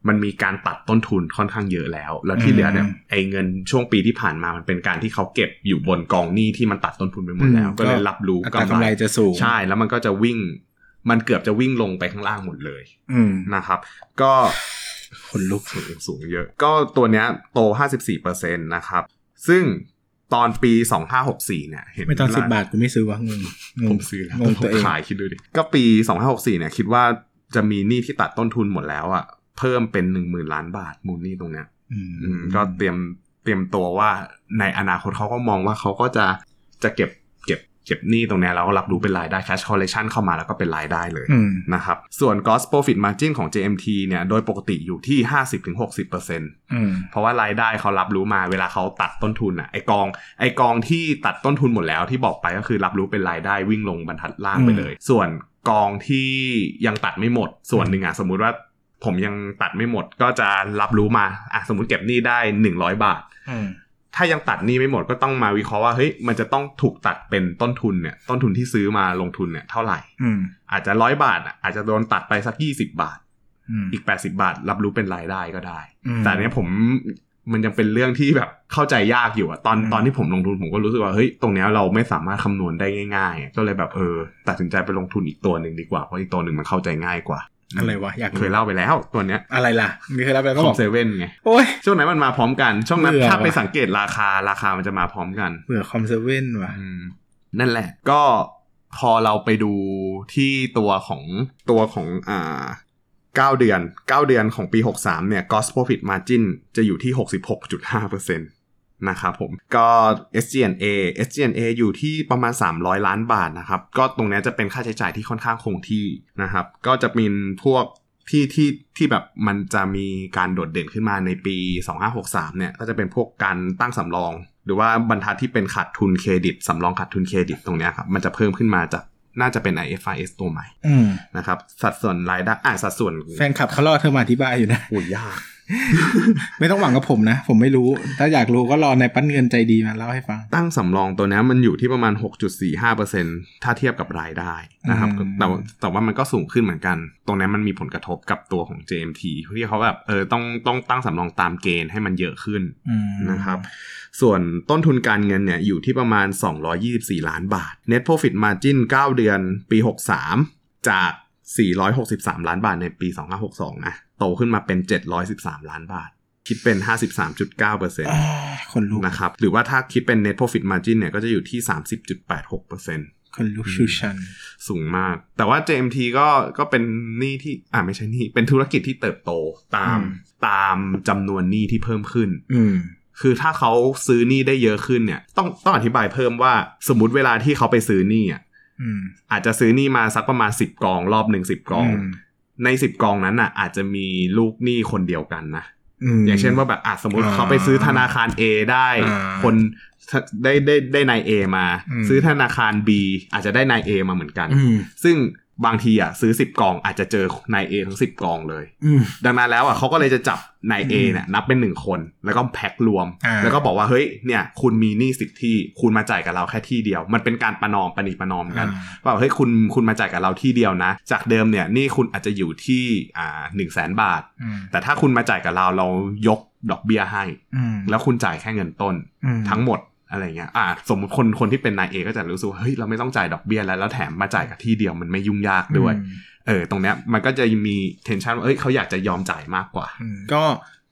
มันมีการตัดต้นทุนค่อนข้างเยอะแล้ว แล้วที่เหลือเนี่ยอืมไอเงินช่วงปีที่ผ่านมามันเป็นการที่เขาเก็บอยู่บนกองหนี้ที่มันตัดต้นทุนไปหมดแล้วอืมก็เลยรับรู้อัตรากำไรจะสูงใช่ แล้วมันก็จะวิ่ง มันเกือบจะวิ่งลงไปข้างล่างหมดเลย อืมนะครับ ก็คนลุกสูงสูงเยอะ ก็ตัวเนี้ยโต 54%นะครับ ซึ่ง ตอนปี2564เนี่ย เห็นไม่ตอนสิบล่บาทกูไม่ซื้อวะงงงผงมซื้อแล้วงงตัวเองขายคิดดูดิ ก็ปี2564เนี่ย คิดว่าจะมีหนี้ที่ตัดต้นทุนหมดแล้วอะเพิ่มเป็น10,000ล้านบาทมูลหนี้ตรงเนี้ยอืมอืมก็เตรียมเตรียมตัวว่าในอนาคตเขาก็มองว่าเขาก็จะจะเก็บ เก็บเก็บหนี้ตรงเนี้ยแล้วก็รับรู้เป็นรายได้ cash collection เข้ามาแล้วก็เป็นรายได้เลยอืมนะครับส่วน gross profit margin ของ JMT เนี่ยโดยปกติอยู่ที่ 50-60%อืมเพราะว่ารายได้เขารับรู้มาเวลาเขาตัดต้นทุนอะไอกองไอกองที่ตัดต้นทุนหมดแล้วที่บอกไปก็คือรับรู้เป็นรายได้วิ่งลงบรรทัดล่างไปเลย ส่วนกองที่ยังตัดไม่หมดส่วนหนึ่งอะสมมุติว่าผมยังตัดไม่หมดก็จะรับรู้มาอะสมมติเก็บหนี้ได้100บาทอืม ถ้ายังตัดหนี้ไม่หมดก็ต้องมาวิเคราะห์ว่าเฮ้ยมันจะต้องถูกตัดเป็นต้นทุนเนี่ยต้นทุนที่ซื้อมาลงทุนเนี่ยเท่าไหร่อืมอาจจะร้อยบาทอะอาจจะโดนตัดไปสัก20บาทอืมอีก80บาท รับรู้เป็นรายได้ก็ได้อืมแต่อันเนี้ยผมมันยังเป็นเรื่องที่แบบเข้าใจยากอยู่อะตอนอืมตอนที่ผมลงทุนผมก็รู้สึกว่าเฮ้ยตรงเนี้ยเราไม่สามารถคำนวณได้ง่าย ๆ ก็เลยแบบเออ ตัดสินใจไปลงทุนอีกตัวหนึ่งดีกว่าเพราะอีกตัวหนึ่งมันเข้าใจง่ายกว่า อะไรวะอยากรู้เคยเล่าไปแล้วตัวเนี้ยอะไรล่ะมีเคยรับไปขก็บอองกเซเว่นไงโอ้ยช่วงนั้นมันมาพร้อมกัน ช่วงนั้นเบื่อถ้าไปว่ะสังเกตราคาราคามันจะมาพร้อมกันเบื่อคอมเซเว่นว่ะอืมนั่นแหละ ก็พอเราไปดูที่ตัวของตัวของอ่าเก้าเดือนเก้าเดือนของปี63เนี่ย gross profit margin จะอยู่ที่66.5%นะครับผมก็ SG&A SG&A อยู่ที่ประมาณ 300 ล้านบาทนะครับ ก็ตรงเนี้ยจะเป็นค่าใช้จ่ายที่ค่อนข้างคงที่นะครับ ก็จะเป็นพวกที่ที่ที่แบบมันจะมีการโดดเด่นขึ้นมาในปี 2563 เนี่ย ก็จะเป็นพวกการตั้งสำรอง หรือว่าบรรทัดที่เป็นขาดทุนเครดิตสำรองขาดทุนเครดิตตรงเนี้ยครับ มันจะเพิ่มขึ้นมาจากน่าจะเป็น IFRS ตัวใหม่อืมนะครับ สัดส่วนรายได้อ่าสัดส่วนแฟนคลับเขารอเธอมาอธิบายอยู่นะโอ้ยยาก ไม่ต้องหวังกับผมนะ ผมไม่รู้ ถ้าอยากรู้ก็รอในปั้นเงินใจดีมาเล่าให้ฟัง ตั้งสำรองตัวเนี้ยมันอยู่ที่ประมาณ 6.45%ถ้าเทียบกับรายได้นะครับอืมแต่ว่าแต่ว่ามันก็สูงขึ้นเหมือนกัน ตรงเนี้ยมันมีผลกระทบกับตัวของ JMT ที่เขาแบบเออต้องต้องตั้งสำรองตามเกณฑ์ให้มันเยอะขึ้นอืมนะครับ ส่วนต้นทุนการเงินเนี่ยอยู่ที่ประมาณ 224 ล้านบาท Net Profit Margin 9 เดือนปี 63 จาก 463 ล้านบาทในปี 2562 นะ โตขึ้นมาเป็น 713 ล้านบาท คิดเป็น 53.9%อ่าคนลุกนะครับ หรือว่าถ้าคิดเป็น net profit margin เนี่ยก็จะอยู่ที่ 30.86%คนลุกชูชัน สูงมาก แต่ว่า JMT ก็ก็เป็นหนี้ที่ อ่าไม่ใช่หนี้ เป็นธุรกิจที่เติบโตตามอืมตามจำนวนหนี้ที่เพิ่มขึ้น อืมคือถ้าเขาซื้อหนี้ได้เยอะขึ้นเนี่ย ต้องต้องอธิบายเพิ่มว่าสมมติเวลาที่เขาไปซื้อหนี้อะอืมอาจจะซื้อหนี้มาสักประมาณ10กอง รอบหนึ่งสิบกองอืม ใน10กองนั้นอะ อาจจะมีลูกหนี้คนเดียวกันนะมอย่างเช่นว่าแบบอะสมมติอ่าเขาไปซื้อธนาคาร A ได้อ่าคนได้ได้ได้นาย A มาอืมซื้อธนาคาร B อาจจะได้นาย A มาเหมือนกันอืมซึ่ง บางทีอะซื้อ10กองอาจจะเจอนาย A ทั้ง10กองเลยอืมดังนั้นแล้วอะเขาก็เลยจะจับนาย A อืมเนี่ยนับเป็นหนึ่งคน แล้วก็แพ็ครวมอ่าแล้วก็บอกว่าเฮ้ยเนี่ย คุณมีหนี้สิบที่คุณมาจ่ายกับเราแค่ที่เดียว มันเป็นการประนอมประนีประนอมกันว่าเฮ้ยคุณคุณมาจ่ายกับเราที่เดียวนะ จากเดิมเนี่ยหนี่คุณอาจจะอยู่ที่อ่าหนึ่งแสนบาทอืมแต่ถ้าคุณมาจ่ายกับเราเรายกดอกเบี้ยให้อืมแล้วคุณจ่ายแค่เงินต้นอืมทั้งหมด อะไรเงี้ยอ่าสมมติคนคนที่เป็นนายเอก็จะรู้สึกว่าเฮ้ยเราไม่ต้องจ่ายดอกเบี้ยแล้วแล้วแถมมาจ่ายกับที่เดียวมันไม่ยุ่งยากด้วยอืมเออ ตรงเนี้ยมันก็จะมีเทนชันว่าเอ้ยเขาอยากจะยอมจ่ายมากกว่าอืมก็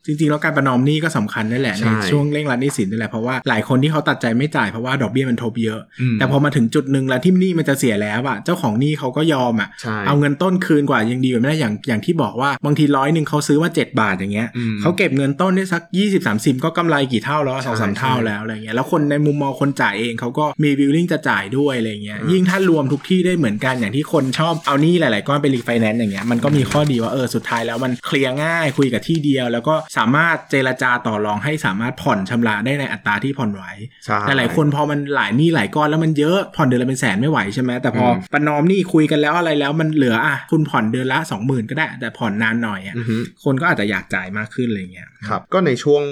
จริงๆ แล้วการประนอมหนี้ก็สำคัญนั่นแหละใช่ในช่วงเร่งรัดหนี้สินนี่แหละเพราะว่าหลายคนที่เขาตัดใจไม่จ่ายเพราะว่าดอกเบี้ยมันทบเยอะมแต่พอมาถึงจุดหนึ่งแล้วที่หนี้มันจะเสียแล้วอะเจ้าของหนี้เขาก็ยอมอะใช่เอาเงินต้นคืนกว่ายังดีกว่าไม่ได้อย่างอย่างที่บอกว่าบางทีร้อยหนึ่งเขาซื้อมา7 บาทอย่างเงี้ยอืมเขาเก็บเงินต้นได้สัก 20 30 ก็กำไรกี่เท่าแล้วสองสามใช่เท่าแล้วอะไรเงี้ยแล้วคนในมุมมองคนจ่ายเองเขาก็มีวิลลิ่งจะจ่ายด้วยอะไรเงี้ยอืมยิ่งถ้ารวมทุกที่ได้เหมือนกันอย่างที่คนชอบเอาหนี้หลาย ๆ ก้อนไปรีไฟแนนซ์อย่างเงี้ยมันก็มีข้อดีว่าเออสุดท้ายแล้วมันเคลียร์ง่ายคุยกับที่เดียวแล้วก็สามารถเจรจาต่อรองให้สามารถผ่อนชำระได้ในอัตราที่ผ่อนไหวใช่แต่หลายคนพอมันหลายหนี้หลายก้อนแล้วมันเยอะผ่อนเดือนละเป็นแสนไม่ไหวใช่ไหมแต่พออมประนอมหนี้คุยกันแล้วอะไรแล้วมันเหลืออะคุณผ่อนเดือนละสองหมื่นก็ได้ แต่ผ่อนนานหน่อยอะอือฮึคนก็อาจจะอยากจ่ายมากขึ้นอะไรเงี้ยครับ ก็ในช่วง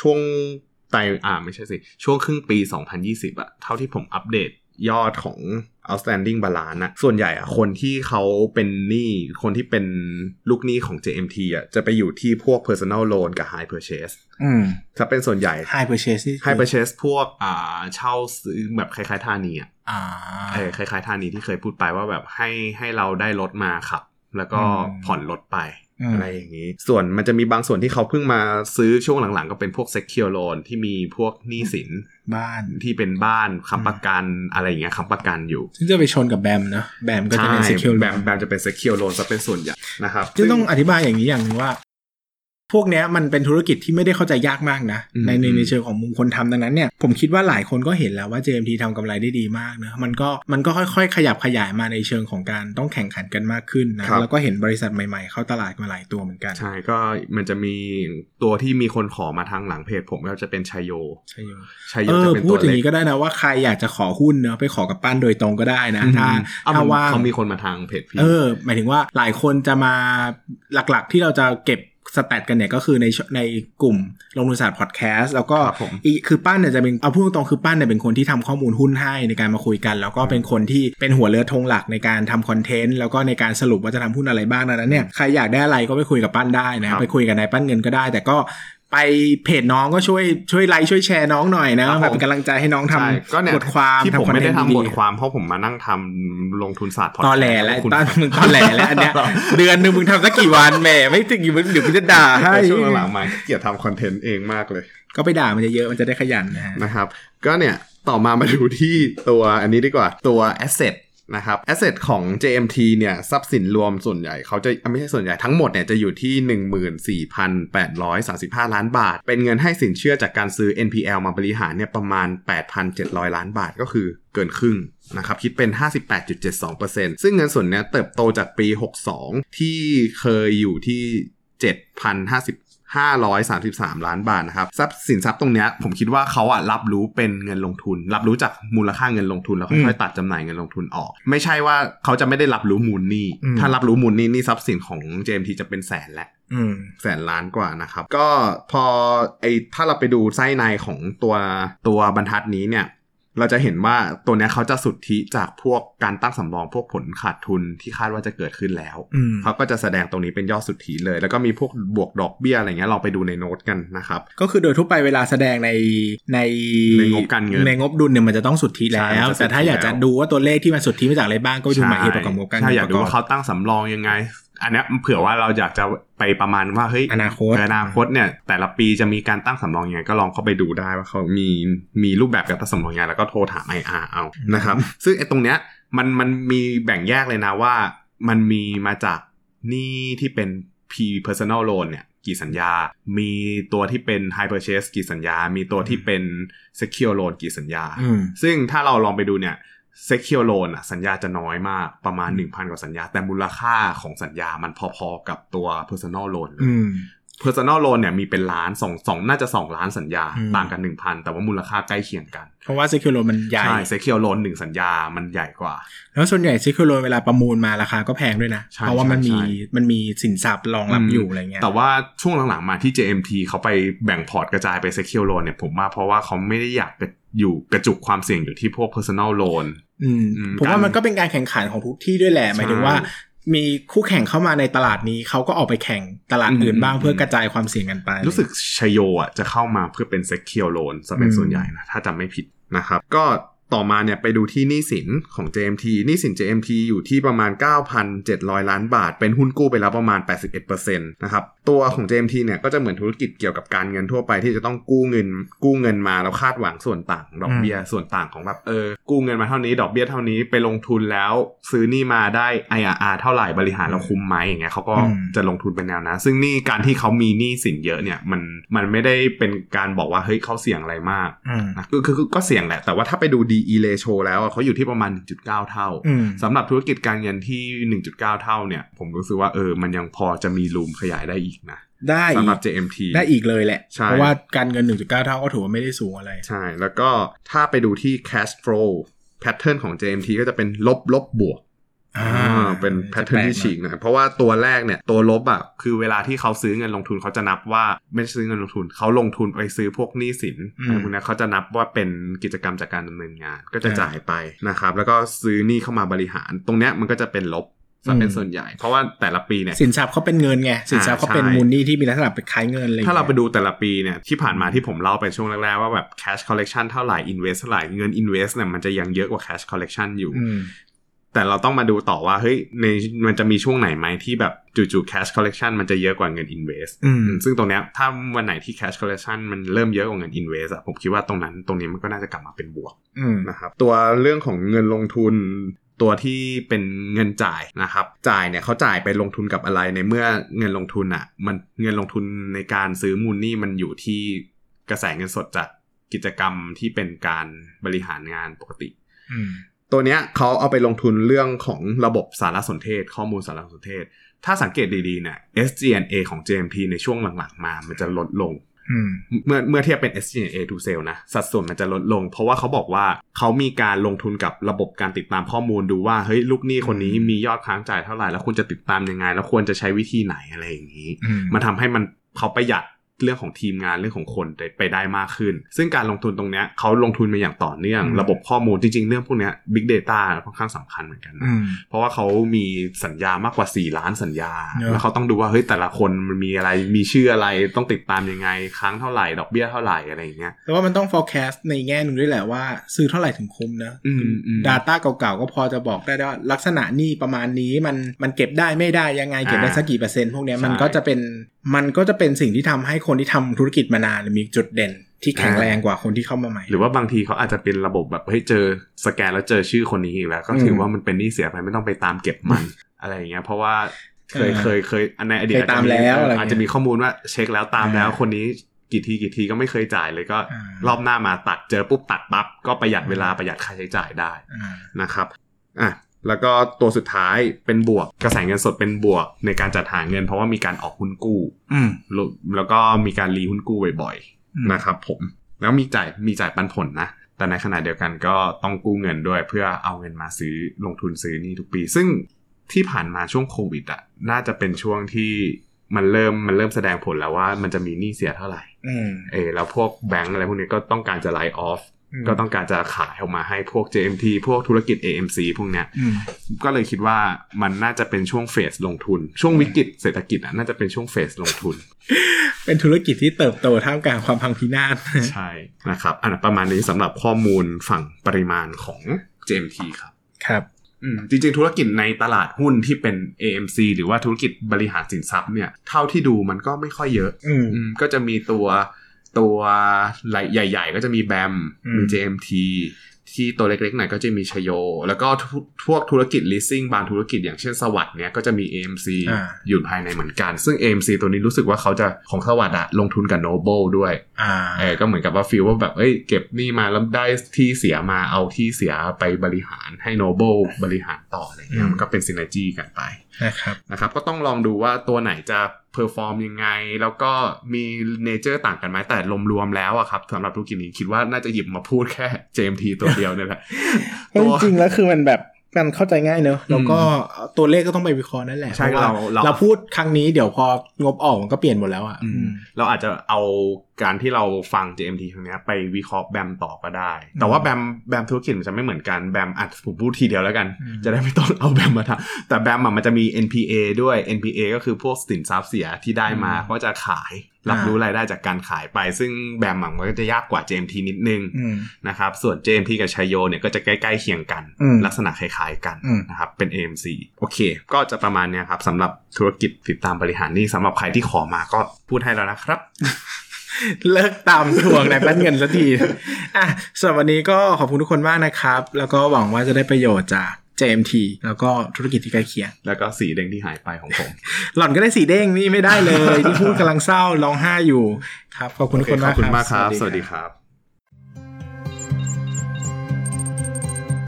ช่วงไตรอ่าไม่ใช่สิ ช่วงครึ่งปี 2020อะเท่าที่ผมอัปเดต ยอดของ outstanding balance นะส่วนใหญ่อะคนที่เขาเป็นหนี้คนที่เป็นลูกหนี้ของ JMT อะจะไปอยู่ที่พวก personal loan กับ high purchase อืมถ้าเป็นส่วนใหญ่ high purchase นี่คือ high purchase พวกอ่าเช่าซื้อแบบคล้ายๆธานีอะอ่าเออคล้ายๆธานีที่เคยพูดไปว่าแบบให้ให้เราได้รถมาขับ แล้วก็อืมผ่อนรถไปอืมอะไรอย่างนี้ ส่วนมันจะมีบางส่วนที่เขาเพิ่งมาซื้อช่วงหลังๆ ก็เป็นพวก secure loan ที่มีพวกหนี้สิน บ้านที่เป็นบ้านค้ำประกันอะไรอย่างเงี้ยค้ำประกันอยู่ ซึ่งจะไปชนกับแบมนะแบมก็จะเป็นใช่ secure แบบแบบจะเป็น secure loan จะเป็นส่วนใหญ่นะครับซึ่งต้องอธิบายอย่างนี้อย่างหนึงว่า พวกเนี้ยมันเป็นธุรกิจที่ไม่ได้เข้าใจยากมากนะอืมในในอืมในเชิงของมุมคนทำดังนั้นเนี่ยผมคิดว่าหลายคนก็เห็นแล้วว่า JMT ทำกำไรได้ดีมากเนะมันก็มันก็ค่อยๆ ขยับขยายมาในเชิงของการต้องแข่งขันกันมากขึ้นนะครับแล้วก็เห็นบริษัทใหม่ๆ เข้าตลาดมาหลายตัวเหมือนกัน ใช่ก็มันจะมีตัวที่มีคนขอมาทางหลังเพจผมก็จะเป็นชัยโยใช่อยู่ชัยโยเออจะเป็นพูตัดวอย่างเล็กนี้ก็ได้นะว่าใครอยากจะขอหุ้นเนอะไปขอกับปั้นโดยตรงก็ได้นะถ้าเอ้ถ้ามันว่างเขามีคนมาทางเพจพี่เออหมายถึงว่าหลายคนจะมาหลักๆที่เราจะเก็บ สแตทกันเนี่ยก็คือในในกลุ่มลงทุนศาสตร์พอดแคสต์แล้วก็ครับผมอีคือปั้นเนี่ยจะเป็นเอาพูดตรงๆคือปั้นเนี่ยเป็นคนที่ทำข้อมูลหุ้นให้ในการมาคุยกัน แล้วก็เป็นคนที่เป็นหัวเรือธงหลักในการทำคอนเทนต์แล้วก็ในการสรุปว่าจะทำหุ้นอะไรบ้างดังนั้นเนี่ยใครอยากได้อะไรก็ไปคุยกับปั้นได้นะครับไปคุยกับนายปั้นเงินก็ได้ แต่ก็ ไปเพจน้องก็ช่วยช่วยไลค์ช่วยแชร์น้องหน่อยนะครับแบบเป็นกำลังใจให้น้องทใช่ก็เนี่ยำบทความที่ผมทำคอนไม่เทได้นต์ทำดีบๆทความเพราะผมมานั่งทำลงทุนศาสตร์พอดตอแหลแล้วตั้นมึงตอแหลแล้วอันเนี้ยเดือนหนึ่งมึงทำสักกี่วันแหมไม่ถึงอยู่เดี๋ยวกูจะด่าให้ช่วงหลังๆมาเกลียดทำคอนเทนต์เองมากเลย ก็ไปด่ามันจะเยอะมันจะได้ขยันนะฮะนะครับ ก็เนี่ยต่อมามาดูที่ตัวอันนี้ดีกว่าตัว asset นะครับ asset ของ JMT เนี่ยทรัพย์สินรวมส่วนใหญ่เขาจะไม่ใช่ส่วนใหญ่ทั้งหมดเนี่ยจะอยู่ที่ 14,835 ล้านบาท เป็นเงินให้สินเชื่อจากการซื้อ NPL มาบริหารเนี่ยประมาณ 8,700 ล้านบาทก็คือเกินครึ่งนะครับคิดเป็น 58.72%ซึ่งเงินส่วนนี้เติบโตจากปี 62 ที่เคยอยู่ที่7,050 533 ล้านบาทนะครับทรัพย์สินทรัพย์ตรงเนี้ยผมคิดว่าเขาอะรับรู้เป็นเงินลงทุน รับรู้จากมูลค่าเงินลงทุนแล้วค่อยๆตัดจำหน่ายเงินลงทุนออก ไม่ใช่ว่าเขาจะไม่ได้รับรู้มูลหนี้อืมถ้ารับรู้มูลหนี้นี่ทรัพย์สินของ JMT จะเป็นแสนแหละอืมแสนล้านกว่านะครับ ก็พอไอถ้าเราไปดูไส้ในของตัวตัวบรรทัดนี้เนี่ย เราจะเห็นว่าตัวเนี้ยเขาจะสุทธิจากพวกการตั้งสำรองพวกผลขาดทุนที่คาดว่าจะเกิดขึ้นแล้วอืมเขาก็จะแสดงตรงนี้เป็นยอดสุทธิเลย แล้วก็มีพวกบวกดอกเบี้ยอะไรเงี้ยลองไปดูในโน้ตกันนะครับ ก็คือโดยทั่วไปเวลาแสดงในในในงบการเงินในงบดุลเนี่ยมันจะต้องสุทธิแล้ใช่วมันจะสุทธิแต่ถ้าอยากจะแล้วดูว่าตัวเลขที่มันสุทธิมาจากอะไรบ้างก็ไปดูหมายเหตุประกอบงบการเงิใช่นอยากดูว่าเขาตั้งสำรองยังไงอันเนี้ยเผื่อว่าเราอยากจะไปประมาณว่าเฮ้ยอนาคตอนาคตเนี่ย แต่ละปีจะมีการตั้งสำรองยังไงก็ลองเข้าไปดูได้ว่าเขามีมีรูปแบบการตั้งสำรองยังไงแล้วก็โทรถาม IR เอานะครับ ซึ่งไอ้ตรงเนี้ยมันมันมีแบ่งแยกเลยนะว่ามันมีมาจากหนี้ที่เป็น P personal loan เนี่ยกี่สัญญา มีตัวที่เป็น high purchase กี่สัญญา มีตัวที่เป็น secure loan กี่สัญญาอืมซึ่งถ้าเราลองไปดูเนี่ย secure loan อะสัญญาจะน้อยมากประมาณ 1,000 กว่าสัญญา แต่มูลค่าของสัญญามันพอๆกับตัว personal loan เลยอืม personal loan เนี่ยมีเป็นล้านสองสองน่าจะ 2 ล้านสัญญาอืมต่างกัน 1,000 แต่ว่ามูลค่าใกล้เคียงกัน เพราะว่า secure loan มันใหญ่ใช่ secure loan หนึ่งสัญญา มันใหญ่กว่า แล้วส่วนใหญ่ secure loan เวลาประมูลมาราคาก็แพงด้วยนะใช่เพราะว่ามันใช่มีใช่มันมีสินทรัพย์รองรับอืมอยู่อะไรเงี้ยแต่ว่าช่วงหลังๆมาที่ JMT เขาไปแบ่งพอร์ตกระจายไป secure loan เนี่ยผมว่าเพราะว่าเขาไม่ได้อยากอยู่กระจุกความเสี่ยงอยู่ที่พวก personal loan อืมอืมผมว่าการมันก็เป็นการแข่งขันของทุกที่ด้วยแหละหมายถึงว่า มีคู่แข่งเข้ามาในตลาดนี้เขาก็ออกไปแข่งตลาดอื่นบ้างอืมเพื่อกระจายความเสี่ยงกันไป รู้สึกชโยอะจะเข้ามาเพื่อเป็น secure loan ซะเป็นอืมส่วนใหญ่นะถ้าจำไม่ผิดนะครับ ก็ ต่อมาเนี่ยไปดูที่หนี้สินของ JMT หนี้สิน JMT อยู่ที่ประมาณ 9,700 ล้านบาท เป็นหุ้นกู้ไปแล้วประมาณ 81%นะครับตัวของ JMT เนี่ยก็จะเหมือนธุรกิจเกี่ยวกับการเงินทั่วไปที่จะต้องกู้เงิน กู้เงินมาแล้วคาดหวังส่วนต่างดอกเบี้ยส่วนต่างของแบบเออกู้เงินมาเท่านี้ดอกเบี้ยเท่านี้ไปลงทุนแล้วซื้อหนี่มาได้ IRR เท่าไหร่บริหารเราคุ้มไหมอย่างเงี้ยเขาก็อืมจะลงทุนเป็นแนวนะ ซึ่งนี่การที่เขามีหนี้สินเยอะเนี่ยมันมันไม่ได้เป็นการบอกว่าเฮ้ยเขาเสี่ยงอะไรมากอืมนะคือคือคือก็เสี่ยงแหละแต่ว่าถ้าไปดู DE ratio แล้วอะเขาอยู่ที่ประมาณ 1.9 เท่าอืมสำหรับธุรกิจการเงินที่ 1.9 เท่าเนี่ย ผมรู้สึกว่าเออมันยังพอจะมีรูมขยายได้อีกนะได้สำหรับอีก JMT ได้อีกเลยแหละใช่เพราะว่าการเงิน 1.9 เท่าก็ถือว่าไม่ได้สูงอะไร ใช่ แล้วก็ถ้าไปดูที่ cash flow pattern ของ JMT ก็จะเป็นลบลบบวก อ่าอ่าเป็นแพทเทิร์นที่ฉีกหน่อยเพราะว่าตัวแรกเนี่ยตัวลบอะคือเวลาที่เขาซื้อเงินลงทุนเขาจะนับว่าไม่ใช่ซื้อเงินลงทุนเขาลงทุนไปซื้อพวกหนี้สินอืมอะไรพวกเนี้ยเขาจะนับว่าเป็นกิจกรรมจากการดำเนินงาน ก็จะอ่าจ่ายไปนะครับแล้วก็ซื้อหนี้เข้ามาบริหาร ตรงเนี้ยมันก็จะเป็นลบซะเป็นอืมส่วนใหญ่ เพราะว่าแต่ละปีเนี่ยสินทรัพย์เขาเป็นเงินไงสินทรัพย์เขาเป็นใช่มูลหนี้ที่มีลักษณะเป็นคล้ายเงินอะไรอย่งถ้างี้ยเราไปดูแต่ละปีเนี่ยที่ผ่านมาที่ผมเล่าไปช่วงแรกๆว่าแบบ cash collection เท่าไหร่ invest เท่าไหร่เงิน invest เนี่ยมันจะยังเยอะกว่า cash collection อยู่อืม แต่เราต้องมาดูต่อว่าเฮ้ยในมันจะมีช่วงไหนไหมที่แบบจู่ๆ cash collection มันจะเยอะกว่าเงิน invest อืมซึ่งตรงเนี้ยถ้าวันไหนที่ cash collection มันเริ่มเยอะกว่าเงิน invest อะผมคิดว่าตรงนั้นตรงนี้มันก็น่าจะกลับมาเป็นบวกอืมนะครับตัวเรื่องของเงินลงทุนตัวที่เป็นเงินจ่ายนะครับ จ่ายเนี่ยเขาจ่ายไปลงทุนกับอะไรในเมื่อเงินลงทุนอะมันเงินลงทุนในการซื้อมูลนี่มันอยู่ที่กระแสเงินสดจากกิจกรรมที่เป็นการบริหารงานปกติอืม ตัวเนี้ยเขาเอาไปลงทุนเรื่องของระบบสารสนเทศ ข้อมูลสารสนเทศ ถ้าสังเกตดีๆเนี่ย SG&A ของ JMT ในช่วงหลังๆมา มันจะลดลงอืมเมื่อเมื่อเทียบเป็น SG&A to sale นะ สัดส่วนมันจะลดลง เพราะว่าเขาบอกว่าเขามีการลงทุนกับระบบการติดตามข้อมูลดูว่าเฮ้ยลูกหนี้คนนี้มียอดค้างจ่ายเท่าไหร่แล้วควรจะติดตามยังไง แล้วควรจะใช้วิธีไหนอะไรอย่างนี้อืมมันทำให้มันเขาประหยัด เรื่องของทีมงานเรื่องของคนได้ไปได้มากขึ้น ซึ่งการลงทุนตรงเนี้ยเขาลงทุนมาอย่างต่อเนื่องอืมระบบข้อมูลจริง ๆ เรื่องพวกเนี้ย Big Data ค่อนข้างสำคัญเหมือนกันนะอืมเพราะว่าเขามีสัญญามากกว่า 4 ล้านสัญญาเนอะแล้วเขาต้องดูว่าเฮ้ยแต่ละคนมันมีอะไรมีชื่ออะไรต้องติดตามยังไงค้างเท่าไหร่ดอกเบี้ยเท่าไหร่อะไรอย่างเงี้ยแต่ว่ามันต้อง forecast ในแง่หนึ่งด้วยแหละว่า ซื้อเท่าไหร่ถึงคุ้มนะอืมอืม Data เก่าๆก็พอจะบอกได้ว่าลักษณะหนี้ประมาณนี้มันมันเก็บได้ไม่ได้ยังไงเก็บได้สักกี่เปอร์เซ็นต์พวกเนี้ยใช่มันก็จะเป็นมันก็จะเป็นสิ่งที่ทำให้คนที่ทำธุรกิจมานานมีจุดเด่นที่แข็งแรงกว่าคนที่เข้ามาใหม่ หรือว่าบางทีเขาอาจจะเป็นระบบแบบเฮ้ยเจอสแกนแล้วเจอชื่อคนนี้อีกแล้ว ก็อืมถือว่ามันเป็นหนี้เสียไปไม่ต้องไปตามเก็บมันอะไรอย่างเงี้ยเพราะว่าเคยเออเคยเคยอันในอดีตเคยตามแล้วอะไรเงี้ยอาจจะมีข้อมูลว่าเช็คแล้วตามแล้วอ่าคนนี้กี่ทีกี่ทีก็ไม่เคยจ่ายเลยก็อ่ารอบหน้ามาตัดเจอปุ๊บตัดปั๊บก็ประหยัดเวลาประหยัดค่าใช้จ่ายได้อ่านะครับอะ แล้วก็ตัวสุดท้ายเป็นบวก กระแสเงินสดเป็นบวกในการจัดหาเงิน เพราะว่ามีการออกหุ้นกู้อืมแล้วแล้วก็มีการรีหุ้นกู้บ่อยอืมๆนะครับผมแล้วมีจ่ายมีจ่ายปันผลนะ แต่ในขณะเดียวกันก็ต้องกู้เงินด้วย เพื่อเอาเงินมาซื้อลงทุนซื้อนี่ทุกปี ซึ่งที่ผ่านมาช่วงโควิดอะน่าจะเป็นช่วงที่มันเริ่มมันเริ่มแสดงผลแล้วว่ามันจะมีหนี้เสียเท่าไหร่อืมเออแล้วพวกแบงก์อะไรพวกนี้ก็ต้องการจะไลฟ์ออฟอืม ก็ต้องการจะขายออกมาให้พวก JMT พวกธุรกิจ AMC พวกเนี้ยอืมก็เลยคิดว่ามันน่าจะเป็นช่วงเฟสลงทุน ช่วงวิกฤตเศรษฐกิจอะน่าจะเป็นช่วงเฟสลงทุน เป็นธุรกิจที่เติบโตท่ามกลางความพังพินาศใช่นะครับอันนนประมาณนี้สำหรับข้อมูลฝั่งปริมาณของ JMT ครับครับอืมจริงๆ ธุรกิจในตลาดหุ้นที่เป็น AMC หรือว่าธุรกิจบริหารสินทรัพย์เนี่ย เท่าที่ดูมันก็ไม่ค่อยเยอะ อืมอืมก็จะมีตัว ตัวใหญ่ ๆ ก็จะมีแบมอืมมี JMT ที่ตัวเล็กๆหน่อยก็จะมีชโย แล้วก็ทุกพวกธุรกิจ leasing บางธุรกิจอย่างเช่นสวัสด์เนี่ยก็จะมี AMC อ่าอยู่ภายในเหมือนกัน ซึ่ง AMC ตัวนี้รู้สึกว่าเขาจะของสวัสด์อะลงทุนกับ Noble ด้วยอ่าเออก็เหมือนกับว่า feel ว่าแบบเอ้ยเก็บหนี้มาแล้วได้ที่เสียมาเอาที่เสียไปบริหารให้ Noble บริหารต่ออะไรเงี้อืยมมันก็เป็นซิน n จีกันไป นะครับนะครับ ก็ต้องลองดูว่าตัวไหนจะ perform ยังไง แล้วก็มี nature ต่างกันไหมแต่รวมๆแล้วอะครับสำหรับธุรกิจนี้คิดว่าน่าจะหยิบมาพูดแค่ JMT ตัวเดียวเนี่ยแหละก็ตัวจริงๆแล้วคือมันแบบ มันเข้าใจง่ายเนอะแล้วก็ตัวเลขก็ต้องไปวิเคราะห์นั่นแหละใช่เพราะว่าเราเราเราพูดครั้งนี้เดี๋ยวพองบออกมันก็เปลี่ยนหมดแล้วอะอืมเราอาจจะเอาการที่เราฟัง JMT ครั้งเนี้ยไปวิเคราะห์แบมต่อก็ได้ แต่ว่าแบมแบมธุรกิจมันจะไม่เหมือนกันแบมอาจผมพูดทีเดียวแล้วกันอืมจะได้ไม่ต้องเอาแบมมาทำแต่แบมอะมันจะมี NPA ด้วย NPA ก็คือพวกสินทรัพย์เสียที่ได้มาก็จะขาย รับรู้รายได้จากการขายไป ซึ่งแบมอะมันก็จะยากกว่า JMT นิดนึงอืมนะครับส่วน JMT กับชัยโยเนี่ยก็จะใกล้ๆเคียงกันอืมลักษณะคล้ายๆกันอืมนะครับเป็น AMC โอเค ก็จะประมาณเนี้ยครับสำหรับธุรกิจติดตามบริหารหนี่สำหรับใครที่ขอมาก็พูดให้แล้วนะครับเลิกตามทวงในปั้นเงินสักทีอะสำหรับวันนี้ก็ขอบคุณทุกคนมากนะครับ แล้วก็หวังว่าจะได้ประโยชน์จาก JMT แล้วก็ธุรกิจที่ใกล้เคียง แล้วก็สีแดงที่หายไปของผม หล่อนก็ได้สีเด้งนี่ไม่ได้เลยที่พูดกำลังเศร้าร้องไห้อยู่ครับขอบคุณทุกคนขมาอกบคุณมากครับรับ สวัสดีครับ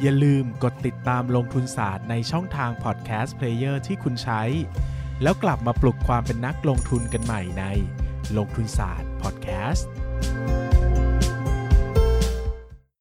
อย่าลืมกดติดตามลงทุนศาสตร์ในช่องทางพอดแคสต์เพลเยอร์ที่คุณใช้ แล้วกลับมาปลุกความเป็นนักลงทุนกันใหม่ในลงทุนศาสตร์พอดแคสต์